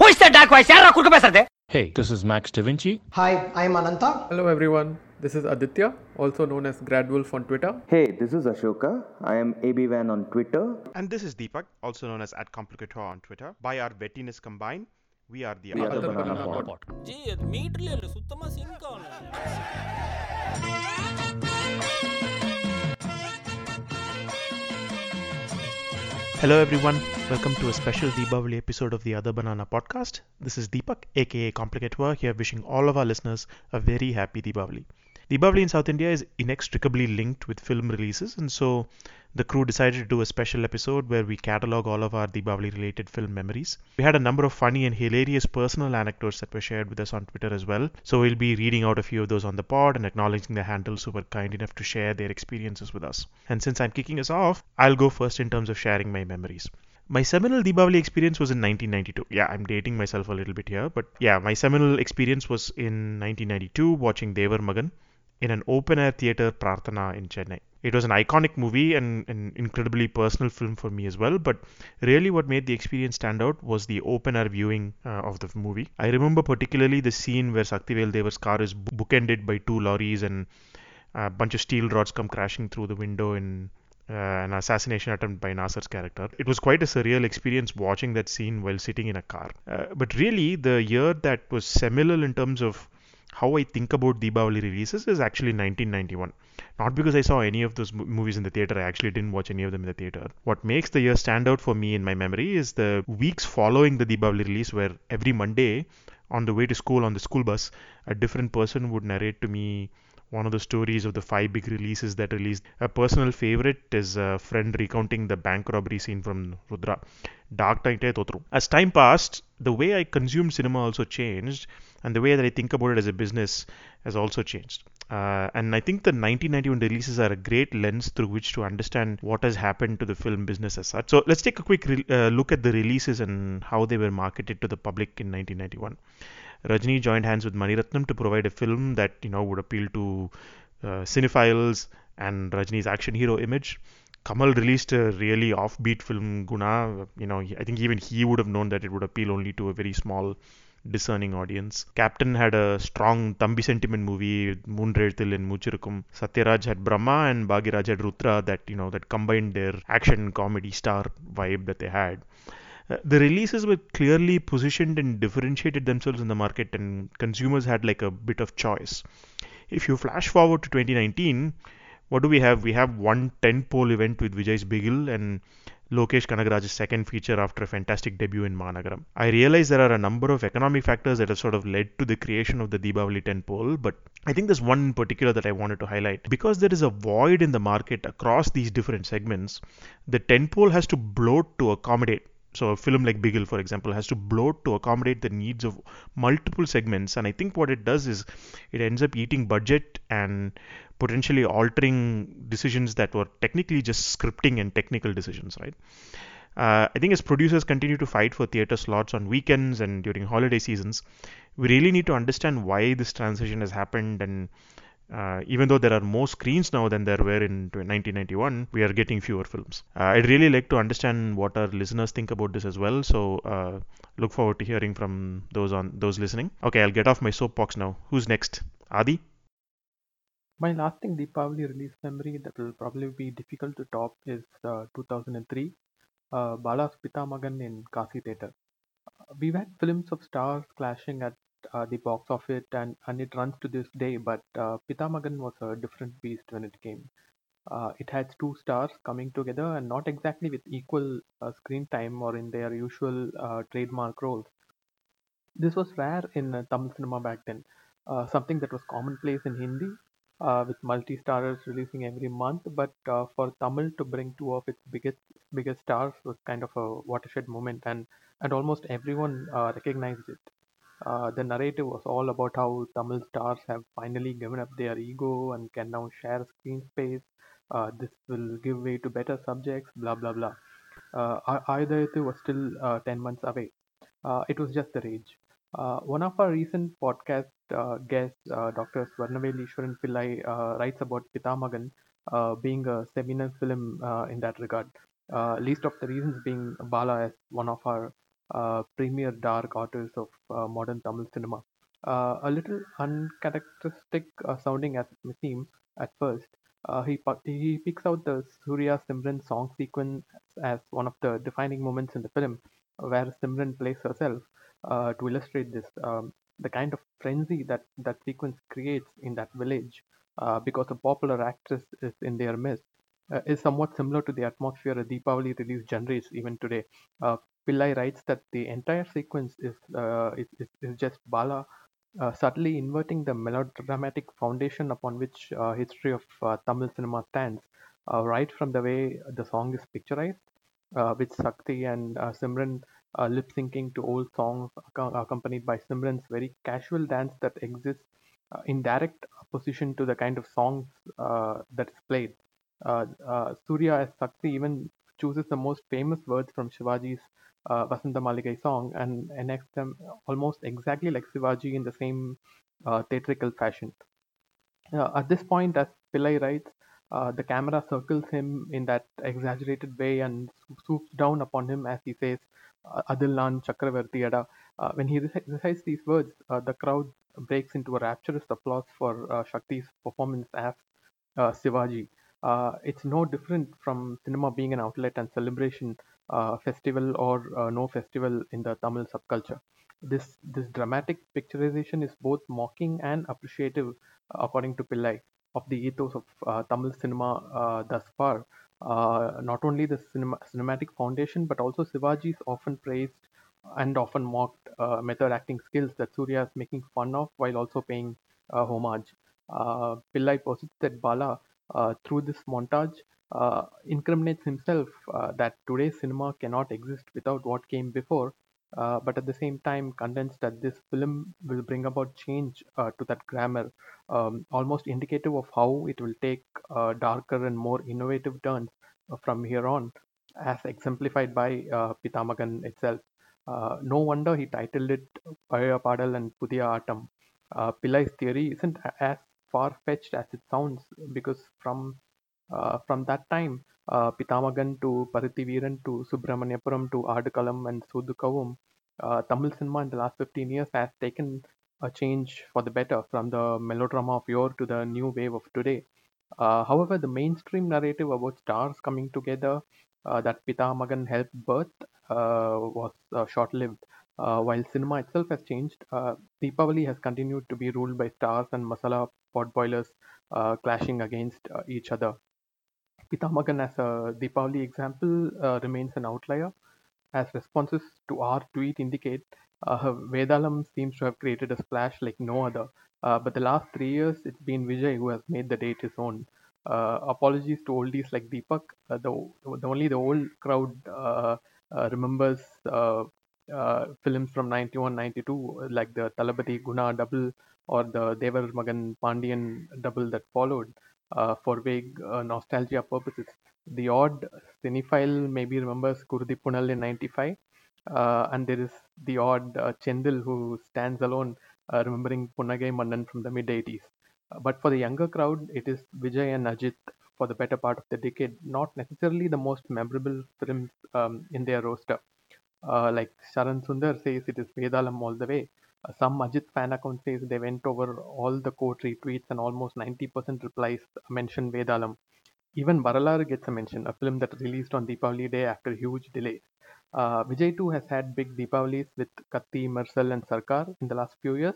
Who is that dark voice? யாரா குறுக்க பேசுறது Hey, this is Max Da Vinci. Hi, I'm Ananta. Hello everyone, this is Aditya, also known as Gradwolf on Twitter. Hey, this is Ashoka. I am AB Van on Twitter. And this is Deepak, also known as at Complicator on Twitter. By our wettiness combined, we are the We are other the banana Banana pod. Pod. G அது மீட்டர்ல இல்ல சுத்தமா sink ஆகல Hello everyone, welcome to a special Deepavali episode of the Other Banana podcast. This is Deepak, aka Complicator, here wishing all of our listeners a very happy Deepavali. Deepavali in South India is inextricably linked with film releases, and so the crew decided to do a special episode where we catalog all of our Deepavali related film memories. We had a number of funny and hilarious personal anecdotes that were shared with us on Twitter as well, so we'll be reading out a few of those on the pod and acknowledging the handles who were kind enough to share their experiences with us. And since I'm kicking us off, I'll go first in terms of sharing my memories. My seminal Deepavali experience was in 1992. Yeah, I'm dating myself a little bit here, but yeah, my seminal experience was in 1992 watching Devar Magan in an open air theater Prarthana in Chennai. It was an iconic movie and an incredibly personal film for me as well, but really what made the experience stand out was the open air viewing uh, of the movie. I remember particularly the scene where Saktivel Devar's car is bookended by two lorries and a bunch of steel rods come crashing through the window in uh, an assassination attempt by Nasser's character. It was quite a surreal experience watching that scene while sitting in a car. Uh, but really, the year that was seminal in terms of how I think about Deepavali releases is actually 1991. Not because I saw any of those mo- movies in the theater, I actually didn't watch any of them in the theater. What makes the year stand out for me in my memory is the weeks following the Deepavali release, where every Monday on the way to school on the school bus, a different person would narrate to me one of the stories of the five big releases that released. A personal favorite is a friend recounting the bank robbery scene from Rudra. Dark Night Totru. As time passed, the way I consume cinema also changed, and the way that I think about it as a business has also changed. Uh, and I think the 1991 releases are a great lens through which to understand what has happened to the film business as such. So let's take a quick re- uh, look at the releases and how they were marketed to the public in 1991. Rajni joined hands with Maniratnam to provide a film that you know would appeal to uh, cinephiles and Rajni's action hero image. Kamal released a really offbeat film Guna. You know, I think even he would have known that it would appeal only to a very small, discerning audience. Captain had a strong Thambi sentiment movie, Moonraithil and Muchirukum. Satyaraj had Brahma and Bhagyaraj had Rudra that you know that combined their action comedy star vibe that they had. Uh, the releases were clearly positioned and differentiated themselves in the market, and consumers had like a bit of choice. If you flash forward to 2019, what do we have? We have one tentpole event with Vijay's Bigil and Lokesh Kanagaraj's second feature after a fantastic debut in Managaram. I realize there are a number of economic factors that have sort of led to the creation of the Deepavali tentpole, but I think there's one in particular that I wanted to highlight. Because there is a void in the market across these different segments, the tentpole has to bloat to accommodate so a film like Bigil, for example, has to bloat to accommodate the needs of multiple segments. And I think what it does is it ends up eating budget and potentially altering decisions that were technically just scripting and technical decisions, right? Uh, I think as producers continue to fight for theater slots on weekends and during holiday seasons, we really need to understand why this transition has happened and uh, even though there are more screens now than there were in 1991, we are getting fewer films. Uh, I'd really like to understand what our listeners think about this as well. So uh, look forward to hearing from those on those listening. Okay, I'll get off my soapbox now. Who's next? Adi? My last lasting Deepavali release memory that will probably be difficult to top is uh, 2003, uh, Bala's Pitamagan in Kasi Theatre. Uh, we've had films of stars clashing at uh, the box office and, and it runs to this day, but uh, Pitamagan was a different beast when it came. Uh, it had two stars coming together and not exactly with equal uh, screen time or in their usual uh, trademark roles. This was rare in uh, Tamil cinema back then, uh, something that was commonplace in Hindi, with multi-starers releasing every month. But for Tamil to bring two of its biggest biggest stars was kind of a watershed moment, and and almost everyone recognized it. Uh, the narrative was all about how Tamil stars have finally given up their ego and can now share screen space. Uh, this will give way to better subjects, blah blah blah. Uh, Aayutha Ezhuthu was still uh, 10 months away. Uh, it was just the rage. Uh, one of our recent podcast guests, Dr. Swarnavel Eswaran Pillai, writes about Pitamagan being a seminal film in that regard. Least of the reasons being Bala as one of our premier dark artist of uh, modern Tamil cinema. Uh, a little uncharacteristic uh, sounding as it may seem at first, uh, he he picks out the Surya Simran song sequence as one of the defining moments in the film, where Simran plays herself uh, to illustrate this. Um, the kind of frenzy that that sequence creates in that village, uh, because a popular actress is in their midst, uh, is somewhat similar to the atmosphere a Deepavali release generates even today. Pillai writes that the entire sequence is uh, is, is, is just Bala uh, subtly inverting the melodramatic foundation upon which uh, history of uh, Tamil cinema stands, uh, right from the way the song is picturized, uh, with Sakti and Simran lip syncing to old songs acco- accompanied by Simran's very casual dance that exists in direct opposition to the kind of songs that is played. Surya as Sakti even chooses the most famous words from Shivaji's uh, Vasanta Maligai song and enacts them almost exactly like Shivaji in the same uh, theatrical fashion. Uh, at this point, as Pillai writes, uh, the camera circles him in that exaggerated way and swoops down upon him as he says, Adillan Chakravartiyada. Uh, when he reci- recites these words, uh, the crowd breaks into a rapturous applause for uh, Shakti's performance as uh, Shivaji. It's no different from cinema being an outlet and celebration, uh, festival or uh, no festival in the Tamil subculture. This this dramatic picturization is both mocking and appreciative, according to Pillai, of the ethos of uh, Tamil cinema uh, thus far. Uh, not only the cinema, cinematic foundation, but also Shivaji's often praised and often mocked uh, method acting skills that Surya is making fun of while also paying uh, homage. Uh, Pillai posits that Bala, uh, through this montage, uh, incriminates himself uh, that today's cinema cannot exist without what came before, uh, but at the same time contends that this film will bring about change uh, to that grammar, um, almost indicative of how it will take uh, darker and more innovative turns uh, from here on, as exemplified by Pitamagan itself. No wonder he titled it Paya Padal and Pudiya Atam. Pillai's theory isn't as far fetched as it sounds because from from that time, uh, Pitamagan to Paruthiveeran to Subramaniapuram to Aadukalam and Soodhu Kavvum, uh, Tamil cinema in the last 15 years has taken a change for the better from the melodrama of yore to the new wave of today. Uh, however, the mainstream narrative about stars coming together uh, that Pitamagan helped birth uh, was uh, short lived. Uh, while cinema itself has changed, uh, Deepavali has continued to be ruled by stars and masala pot boilers uh, clashing against uh, each other. Pitamagan as a Deepavali example uh, remains an outlier. As responses to our tweet indicate, uh, Vedalam seems to have created a splash like no other. Uh, but the last three years, it's been Vijay who has made the date his own. Uh, apologies to oldies like Deepak. Uh, the, the only the old crowd uh, uh, remembers uh, films from 91, 92, like the Thalapathy Guna double or the Devar Magan Pandian double that followed uh, for vague uh, nostalgia purposes. The odd cinephile maybe remembers Kuruthipunal in 95, uh, and there is the odd uh, Chendil who stands alone uh, remembering Punnagai Mannan from the mid 80s. Uh, but for the younger crowd, it is Vijay and Ajit for the better part of the decade, not necessarily the most memorable films um, in their roster. Uh, like Sharan Sundar says, it is Vedalam all the way. Uh, some Ajit fan account says they went over all the quote retweets and almost 90% replies mention Vedalam. Even Varalaru gets a mention, a film that released on Deepavali Day after huge delays. Uh, Vijay too has had big Deepawalis with Katti, Mersal, and Sarkar in the last few years.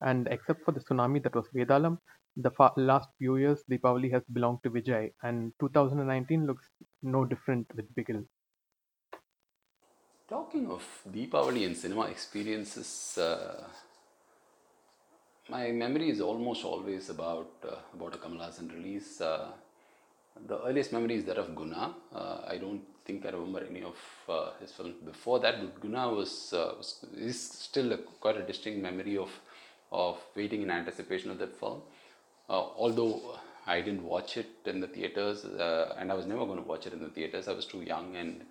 And except for the tsunami that was Vedalam, the fa- last few years Deepavali has belonged to Vijay, and 2019 looks no different with Bigil. Talking of Deepavali and cinema experiences, uh, my memory is almost always about uh, about a Kamal Haasan release. Uh, the earliest memory is that of Guna. Uh, I don't think I remember any of uh, his films before that. But Guna was, uh, was is still a, quite a distinct memory of of waiting in anticipation of that film. Although I didn't watch it in the theaters, and I was never going to watch it in the theaters. I was too young, and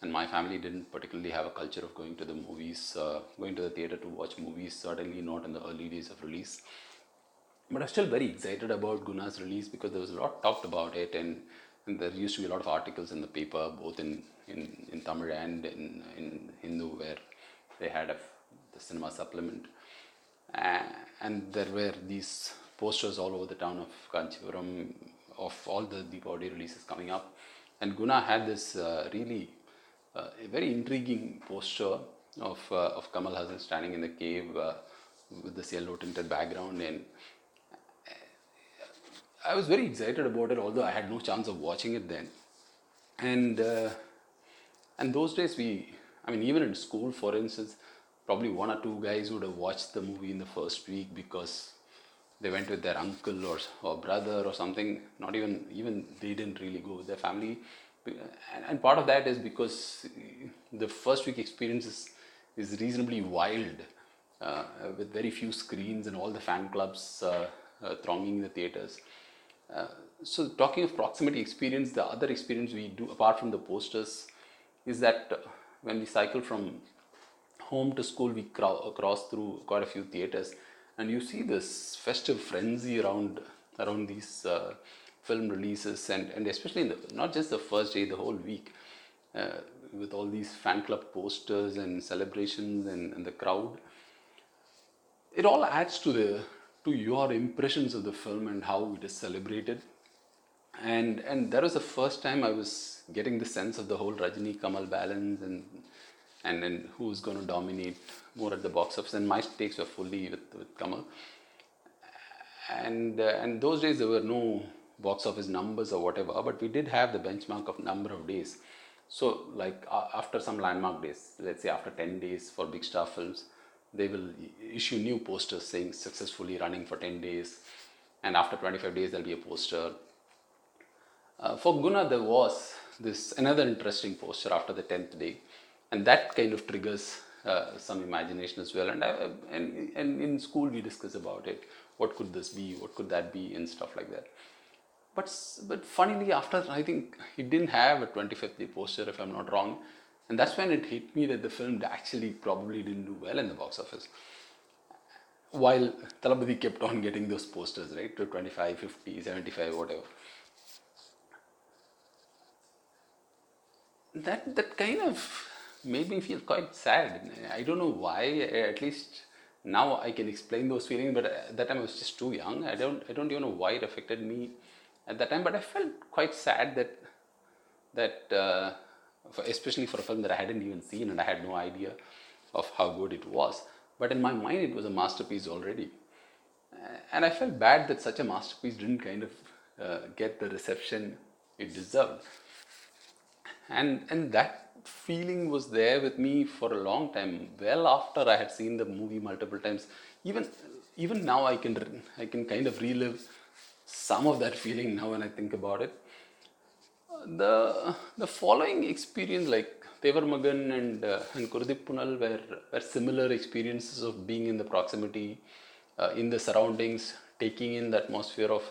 and my family didn't particularly have a culture of going to the movies, uh, going to the theater to watch movies. Certainly not in the early days of release. But I'm still very excited about Guna's release because there was a lot talked about it, and, and there used to be a lot of articles in the paper, both in, in, in Tamil and in, in Hindu, where they had a, the cinema supplement. Uh, and there were these posters all over the town of Kanchipuram of all the Deepavali releases coming up. And Guna had this uh, really uh, a very intriguing posture of, uh, of Kamal Haasan standing in the cave uh, with this yellow tinted background. And I was very excited about it, although I had no chance of watching it then. And uh, and those days we, I mean, even in school, for instance, probably one or two guys would have watched the movie in the first week because they went with their uncle or, or brother or something. Not even even they didn't really go with their family, and, part of that is because the first week experience is, is reasonably wild, uh, with very few screens and all the fan clubs uh, uh, thronging the theaters. Uh, so talking of proximity experience, the other experience we do apart from the posters is that uh, when we cycle from home to school, we cro- cross through quite a few theaters, and you see this festive frenzy around around these uh, film releases, and, and especially in the not just the first day, the whole week, uh, with all these fan club posters and celebrations and, and the crowd. It all adds to the to your impressions of the film and how it is celebrated and and that was the first time I was getting the sense of the whole Rajini Kamal balance and and then who's going to dominate more at the box office. And my stakes were fully with, with Kamal. And uh, and those days there were no box office numbers or whatever, but we did have the benchmark of number of days. So like uh, after some landmark days, let's say after ten days for big star films, they will issue new posters saying successfully running for ten days, and after twenty five days there'll be a poster uh, for Guna, there was this another interesting poster after the tenth day, and that kind of triggers uh, some imagination as well. And, I, and and in school we discuss about it. What could this be? What could that be? And stuff like that. But but funnily, after I think it didn't have a 25th day poster, if I'm not wrong, and that's when it hit me that the film actually probably didn't do well in the box office. While Thalapathy kept on getting those posters, right, to 25, 50, 75, whatever. that that kind of made me feel quite sad. I don't know why. At least now I can explain those feelings, but at that time I was just too young. I don't I don't even know why it affected me at that time. But I felt quite sad that that uh, for, especially for a film that I hadn't even seen and I had no idea of how good it was. But in my mind, it was a masterpiece already, and I felt bad that such a masterpiece didn't kind of uh, get the reception it deserved and and that feeling was there with me for a long time well after i had seen the movie multiple times even even now i can i can kind of relive some of that feeling now when i think about it the the following experience like Thevar Magan and uh, and Kuruthipunal were, were similar experiences of being in the proximity, uh, in the surroundings, taking in the atmosphere of,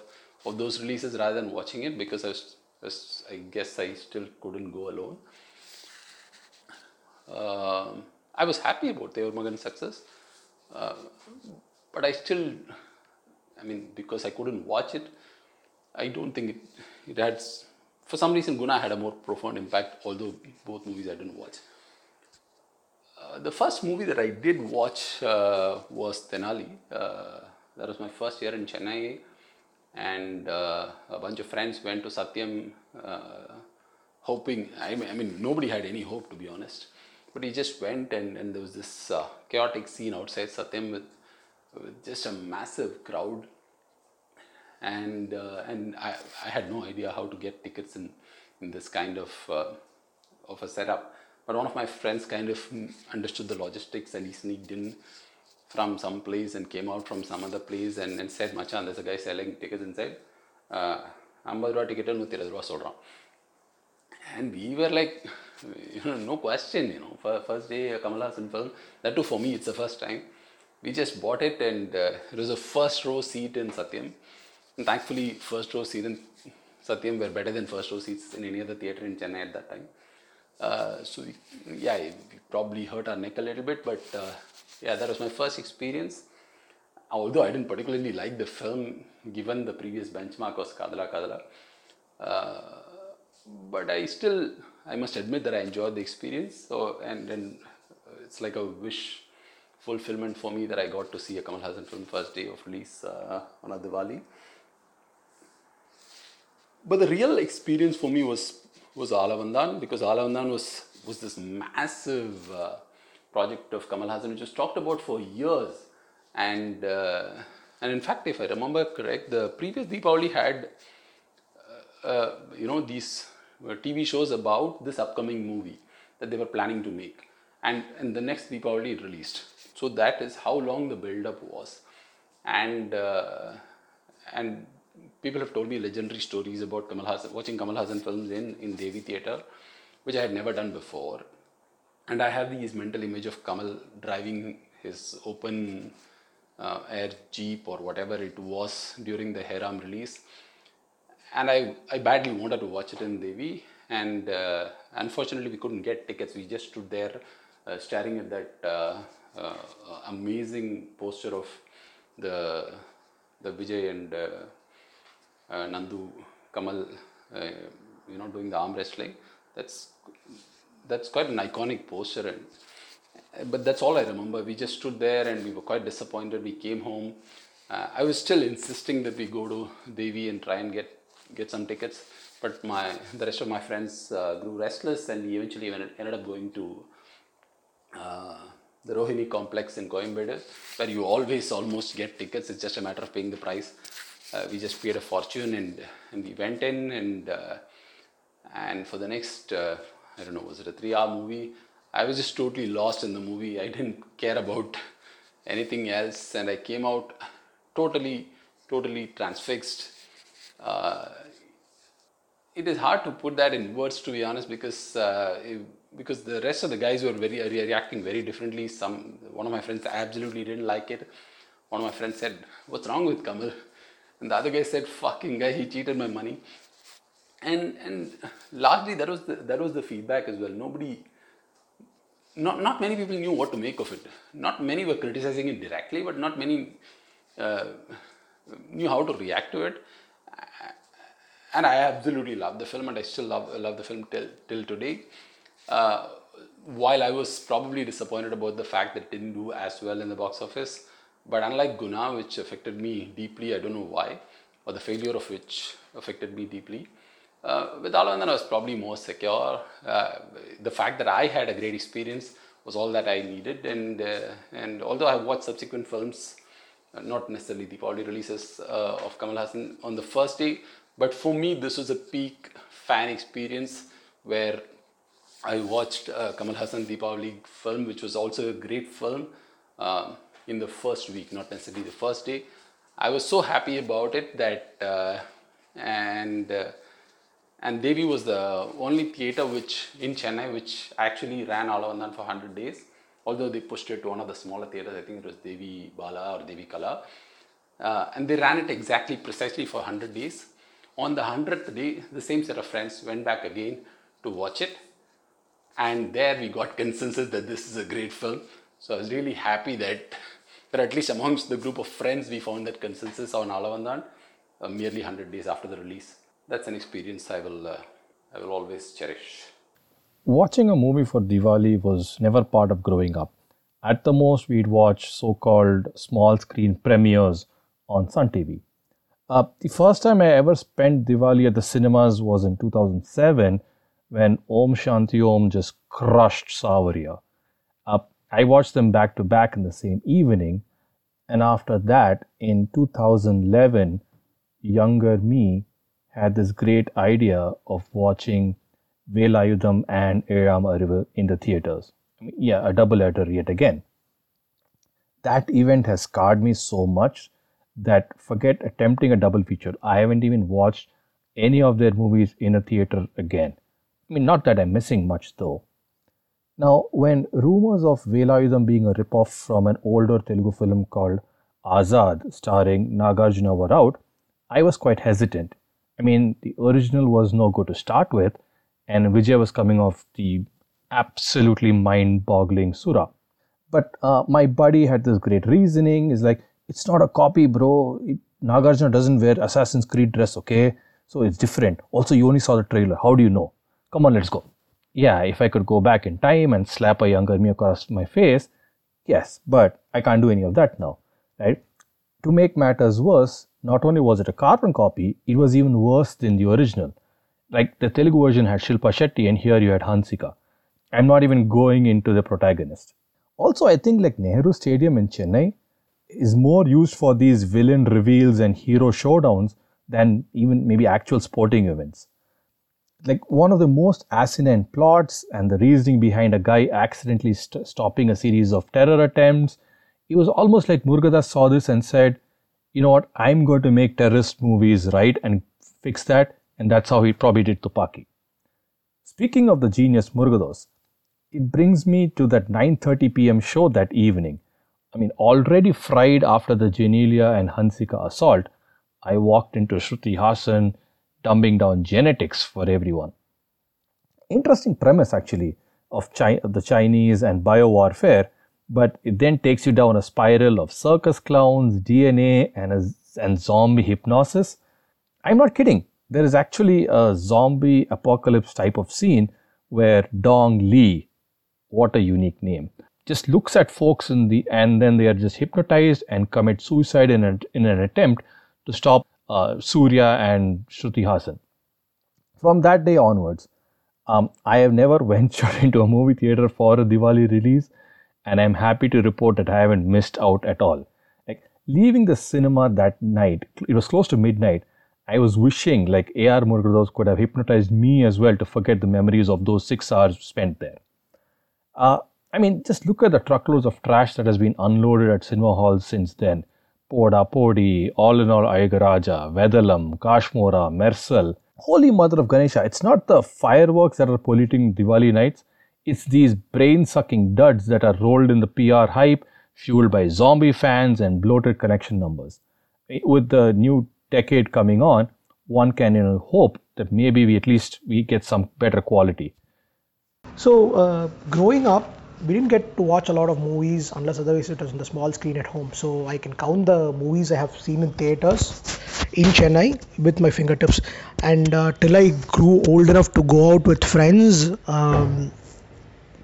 of those releases rather than watching it because I was I guess I still couldn't go alone. Uh, I was happy about Thevar Magan's success, uh, but I still, I mean, because I couldn't watch it, I don't think it, it had, for some reason, Guna had a more profound impact, although both movies I didn't watch. Uh, the first movie that I did watch uh, was Thenali. Uh, that was my first year in Chennai and uh, a bunch of friends went to Satyam uh, hoping, I mean, I mean, nobody had any hope to be honest, but he just went and, and there was this uh, chaotic scene outside Satyam with, with just a massive crowd and uh, and I, I had no idea how to get tickets in, in this kind of uh, of a setup. But one of my friends kind of understood the logistics and he sneaked in from some place and came out from some other place and, and said, Machan, there's a guy selling tickets inside. Uh, ஐம்பது ரூபா ticket நூற்றி இருபது ரூபா சொல்கிறான் and we were like you know no question you know for first day Kamal Hassan film that too for me it's the first time we just bought it and uh, it was a first row seat in Satyam and thankfully first row seat in Satyam were better than first row seats in any other theatre in Chennai at that time uh, so we, yeah we probably hurt our neck a little bit but uh, yeah, that was my first experience. Although I didn't particularly like the film, given the previous benchmark was Kadala Kadala, uh, but I still, I must admit that I enjoyed the experience. So, and then uh, it's like a wish fulfillment for me that I got to see a Kamal Haasan film first day of release uh, on a Diwali. But the real experience for me was was Alavandan because Alavandan was was this massive uh, project of Kamal Haasan which was talked about for years, and uh, and in fact, if I remember correct, the previous Deepavali had uh, you know these uh, TV shows about this upcoming movie that they were planning to make, and and the next Deepavali it released. So that is how long the build-up was, and uh, and people have told me legendary stories about Kamal Haasan, watching Kamal Haasan films in in Devi Theatre, which I had never done before, and I have this mental image of Kamal driving his open uh, air jeep or whatever it was during the Hey Ram release. And I, I badly wanted to watch it in Devi, and uh, unfortunately we couldn't get tickets. We just stood there uh, staring at that uh, amazing poster of the the Vijay and uh, uh, Nandu Kamal, uh, you know, doing the arm wrestling. That's that's quite an iconic poster, and but that's all I remember. We just stood there and we were quite disappointed. We came home. Uh, I was still insisting that we go to Devi and try and get get some tickets, but my the rest of my friends uh, grew restless, and we eventually ended up going to uh, the Rohini complex in Koyambedu, where you always almost get tickets. It's just a matter of paying the price. Uh, we just paid a fortune, and and we went in, and uh, and for the next uh, I don't know, was it a three-hour movie? I was just totally lost in the movie. I didn't care about anything else, and I came out totally, totally transfixed. Uh, it is hard to put that in words to be honest because uh, because the rest of the guys were very re- reacting very differently. Some one of my friends absolutely didn't like it. One of my friends said what's wrong with kamal? And the other guy said fucking guy he cheated my money. And and largely that was the, that was the feedback as well. Nobody not not many people knew what to make of it. Not many were criticizing it directly but not many uh, knew how to react to it. And I absolutely love the film, and I still love love the film till till today. Uh, while I was probably disappointed about the fact that it didn't do as well in the box office, but unlike Guna, which affected me deeply, I don't know why, or the failure of which affected me deeply. Uh, with Alavandan, I was probably more secure. Uh, the fact that I had a great experience was all that I needed, and uh, and although I watched subsequent films uh, not necessarily the Deepavali releases uh, of Kamal Haasan on the first day, but for me, this was a peak fan experience where I watched uh, Kamal Haasan Deepavali film, which was also a great film uh, in the first week, not necessarily the first day. I was so happy about it that, uh, and uh, and Devi was the only theater which in Chennai which actually ran Alavandan for 100 days. Although they pushed it to one of the smaller theaters, I think it was Devi Bala or Devi Kala. Uh, and they ran it exactly precisely for 100 days. On the 100th day, the same set of friends went back again to watch it. And there we got consensus that this is a great film. So I was really happy that, that at least amongst the group of friends, we found that consensus on Alavandan uh, merely 100 days after the release. That's an experience I will, uh, I will always cherish. Watching a movie for Diwali was never part of growing up. At the most, we'd watch so called small screen premieres on Sun TV. Uh, the first time I ever spent Diwali at the cinemas was in 2007 when Om Shanti Om just crushed Saawariya. Uh, I watched them back to back in the same evening, and after that, in 2011, younger me had this great idea of watching Velayudham and Ezhaam Arivu in the theaters. I mean, yeah, a double header yet again. That event has scarred me so much that forget attempting a double feature. I haven't even watched any of their movies in a theater again. I mean, not that I'm missing much though. Now, when rumors of Velayudham being a ripoff from an older Telugu film called Azad, starring Nagarjuna, were out, I was quite hesitant. I mean, the original was no good to start with, and Vijay was coming off the absolutely mind boggling Sura. But uh, my buddy had this great reasoning. He's like, it's not a copy, bro. It, Nagarjuna doesn't wear Assassin's Creed dress, okay? So it's different. Also, you only saw the trailer. How do you know? Come on, let's go. yeah, if I could go back in time and slap a younger me across my face, yes, but I can't do any of that now, right? To make matters worse, not only was it a carbon copy, it was even worse than the original. Like the Telugu version had Shilpa Shetty, and here you had Hansika. I'm not even going into the protagonist. Also, I think like Nehru Stadium in Chennai is more used for these villain reveals and hero showdowns than even maybe actual sporting events. Like one of the most asinine plots and the reasoning behind a guy accidentally st- stopping a series of terror attempts, it was almost like Murugadoss saw this and said, you know what, I'm going to make terrorist movies right and fix that, and that's how he probably did Thuppakki. Speaking of the genius Murugadoss, it brings me to that 9:30 p.m. show that evening. I mean, already fried after the Genelia and Hansika assault, I walked into Shruti Haasan, dumbing down genetics for everyone. Interesting premise, actually, of, Chi- the Chinese and biowarfare, but it then takes you down a spiral of circus clowns, DNA, and, a, and zombie hypnosis. I'm not kidding. There is actually a zombie apocalypse type of scene where Dong Li, what a unique name, just looks at folks in the and then they are just hypnotized and commit suicide in, in an attempt to stop uh, Surya and Shruti Haasan. From that day onwards, um, I have never ventured into a movie theater for a Diwali release, and I'm happy to report that I haven't missed out at all. Like leaving the cinema that night, it was close to midnight. I was wishing like A.R. Murugadoss could have hypnotized me as well to forget the memories of those six hours spent there. Uh, I mean, just look at the truckloads of trash that has been unloaded at cinema halls since then. Poda Podi, All in All Azhagu Raja, Vedalam, Kashmora, Mersal. Holy Mother of Ganesha, it's not the fireworks that are polluting Diwali nights, it's these brain sucking duds that are rolled in the PR hype, fueled by zombie fans and bloated connection numbers. With the new decade coming on, one can hope that maybe we at least we get some better quality. So, uh, growing up, we didn't get to watch a lot of movies unless otherwise it was on the small screen at home. So, I can count the movies I have seen in theaters in Chennai with my fingertips. And uh, till I grew old enough to go out with friends, um,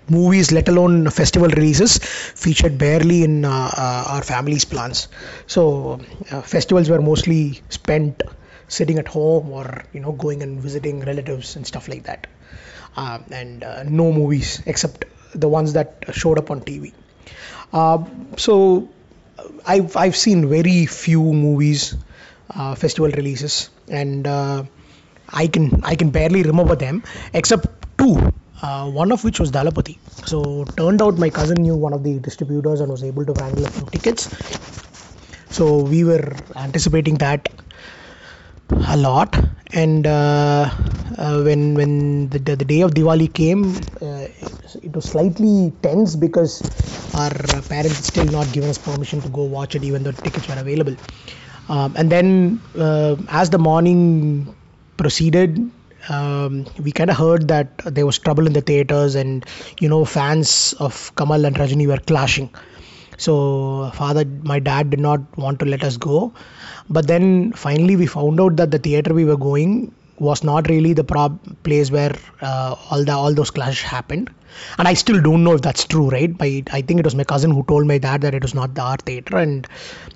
movies, let alone festival releases, featured barely in uh, uh, our family's plans. So, uh, festivals were mostly spent sitting at home or you know going and visiting relatives and stuff like that uh, and uh, no movies except the ones that showed up on TV. Uh, so I've I've seen very few movies, uh, festival releases, and uh, I can I can barely remember them except two. Uh, one of which was Thalapathy. So turned out my cousin knew one of the distributors and was able to wrangle a few tickets. So we were anticipating that a lot. And uh, uh, when when the, the, day of Diwali came uh, it was slightly tense because our parents still not given us permission to go watch it even though tickets were available. Um, and then uh, as the morning proceeded um, we kind of heard that there was trouble in the theaters and you know fans of Kamal and Rajini were clashing so father my dad did not want to let us go. But then finally we found out that the theater we were going was not really the prob- place where uh, all the all those clashes happened. And i still don't know if that's true right? But i think it was my cousin who told my dad that it was not the art theater and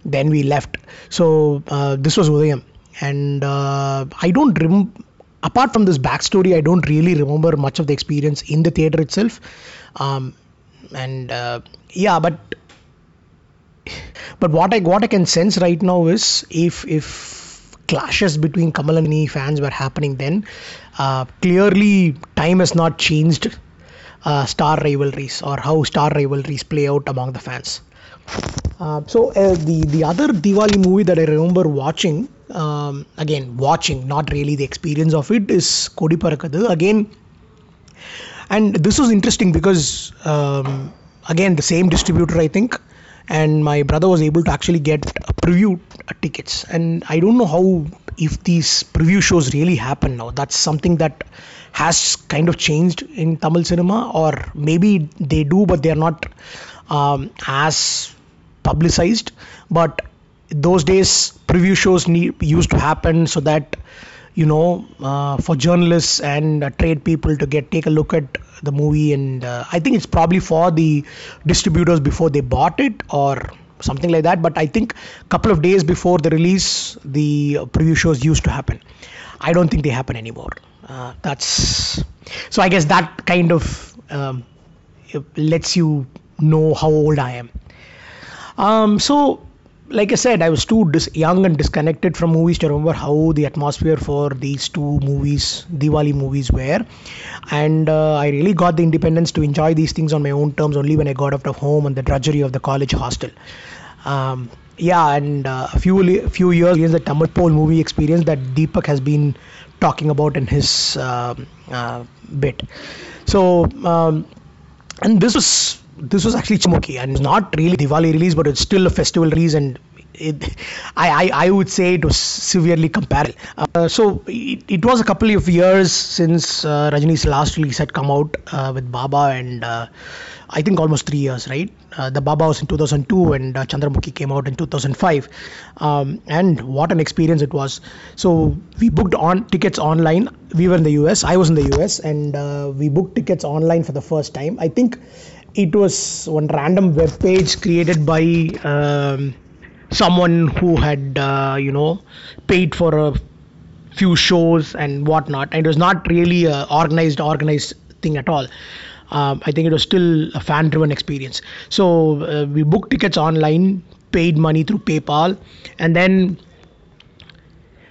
then we left. So uh, this was udayam. And uh, i don't rem- apart from this backstory i don't really remember much of the experience in the theater itself. Um, and uh, yeah but but what I what I can sense right now is if if clashes between Kamal and me fans were happening then, uh, clearly time has not changed uh, star rivalries or how star rivalries play out among the fans. Uh, so uh, the the other Diwali movie that I remember watching, um, again watching, not really the experience of it, is Kodi Parakuthu. Again, and this was interesting because um, again the same distributor I think and my brother was able to actually get preview tickets. And i don't know how if these preview shows really happen now. That's something that has kind of changed in tamil cinema or maybe they do but they're not um, as publicized. But those days preview shows need, used to happen so that you know, uh, for journalists and uh, trade people to get take a look at the movie, and uh, I think it's probably for the distributors before they bought it or something like that. But I think a couple of days before the release, the preview shows used to happen. I don't think they happen anymore. Uh, that's so. I guess that kind of um, lets you know how old I am. Um, so, like I said, I was too dis- young and disconnected from movies to remember how the atmosphere for these two movies, Diwali movies, were. And uh, I really got the independence to enjoy these things on my own terms only when I got out of home and the drudgery of the college hostel. Um, yeah, and uh, a few few years is the Tamil Pole movie experience that Deepak has been talking about in his uh, uh, bit. So, um, and this was this was actually Chandramukhi and not really Diwali release, but it's still a festival release and it, I, I, I would say it was severely comparable. Uh, so it, it was a couple of years since uh, Rajini's last release had come out uh, with Baba, and uh, I think almost three years, right? Uh, the Baba was in 2002, and uh, Chandramukhi came out in 2005. Um, and what an experience it was! So we booked on tickets online. We were in the US. I was in the US, and we booked tickets online for the first time. I think it was one random web page created by. Um, someone who had uh, you know paid for a few shows and whatnot and it was not really a organized organized thing at all um, i think it was still a fan driven experience so uh, we booked tickets online paid money through paypal and then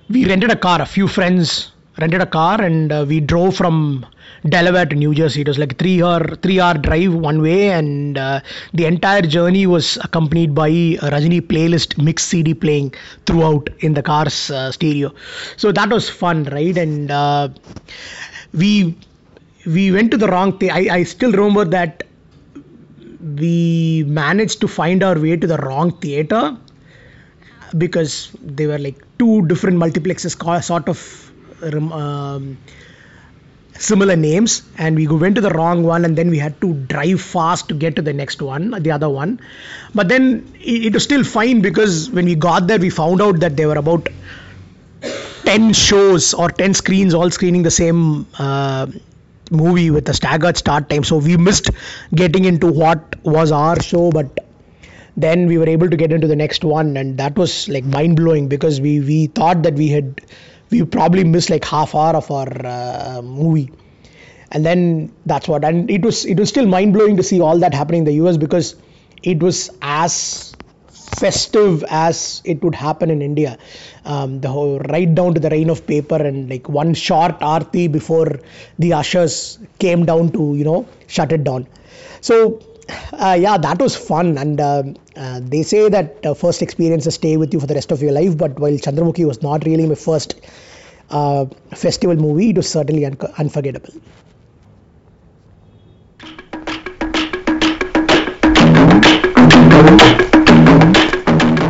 we rented a car a few friends rented a car and uh, we drove from Delaware to New Jersey. It was like three hour three hour drive one way, and uh, the entire journey was accompanied by a Rajini playlist mix CD playing throughout in the car's uh, stereo. So that was fun, right? And uh, we we went to the wrong thing. I, I still remember that we managed to find our way to the wrong theater because they were like two different multiplexes sort of um, similar names and we went to the wrong one and then we had to drive fast to get to the next one the other one. But then it, was still fine because when we got there we found out that there were about 10 shows or 10 screens all screening the same uh, movie with a staggered start time. So we missed getting into what was our show but then we were able to get into the next one and that was like mind blowing because we we thought that we had we probably missed like half hour of our uh, movie. And then that's what and it was it was still mind blowing to see all that happening in the US because it was as festive as it would happen in India. Um, the whole right down to the rain of paper and like one short arti before the ushers came down to you know shut it down. So uh, yeah, that was fun. And uh, uh, they say that uh, first experiences stay with you for the rest of your life. But while Chandramukhi was not really my first uh, festival movie, it was certainly un- unforgettable.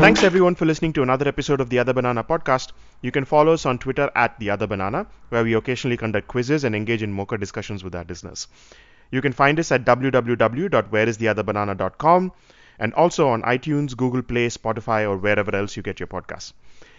Thanks everyone for listening to another episode of the Other Banana podcast. You can follow us on Twitter at the Other Banana, where we occasionally conduct quizzes and engage in mocha discussions with our listeners. You can find us at www.whereistheotherbanana.com and also on iTunes, Google Play, Spotify, or wherever else you get your podcasts.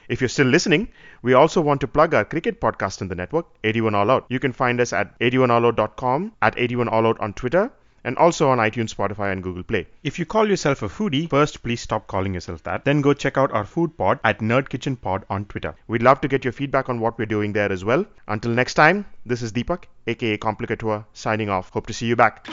If you're still listening, we also want to plug our cricket podcast in the network, 81 All Out. You can find us at 81allout.com, at 81 All Out on Twitter, and also on iTunes, Spotify, and Google Play. If you call yourself a foodie, first please stop calling yourself that. Then go check out our food pod at Nerd Kitchen Pod on Twitter. We'd love to get your feedback on what we're doing there as well. Until next time, this is Deepak, aka Complicator, signing off. Hope to see you back.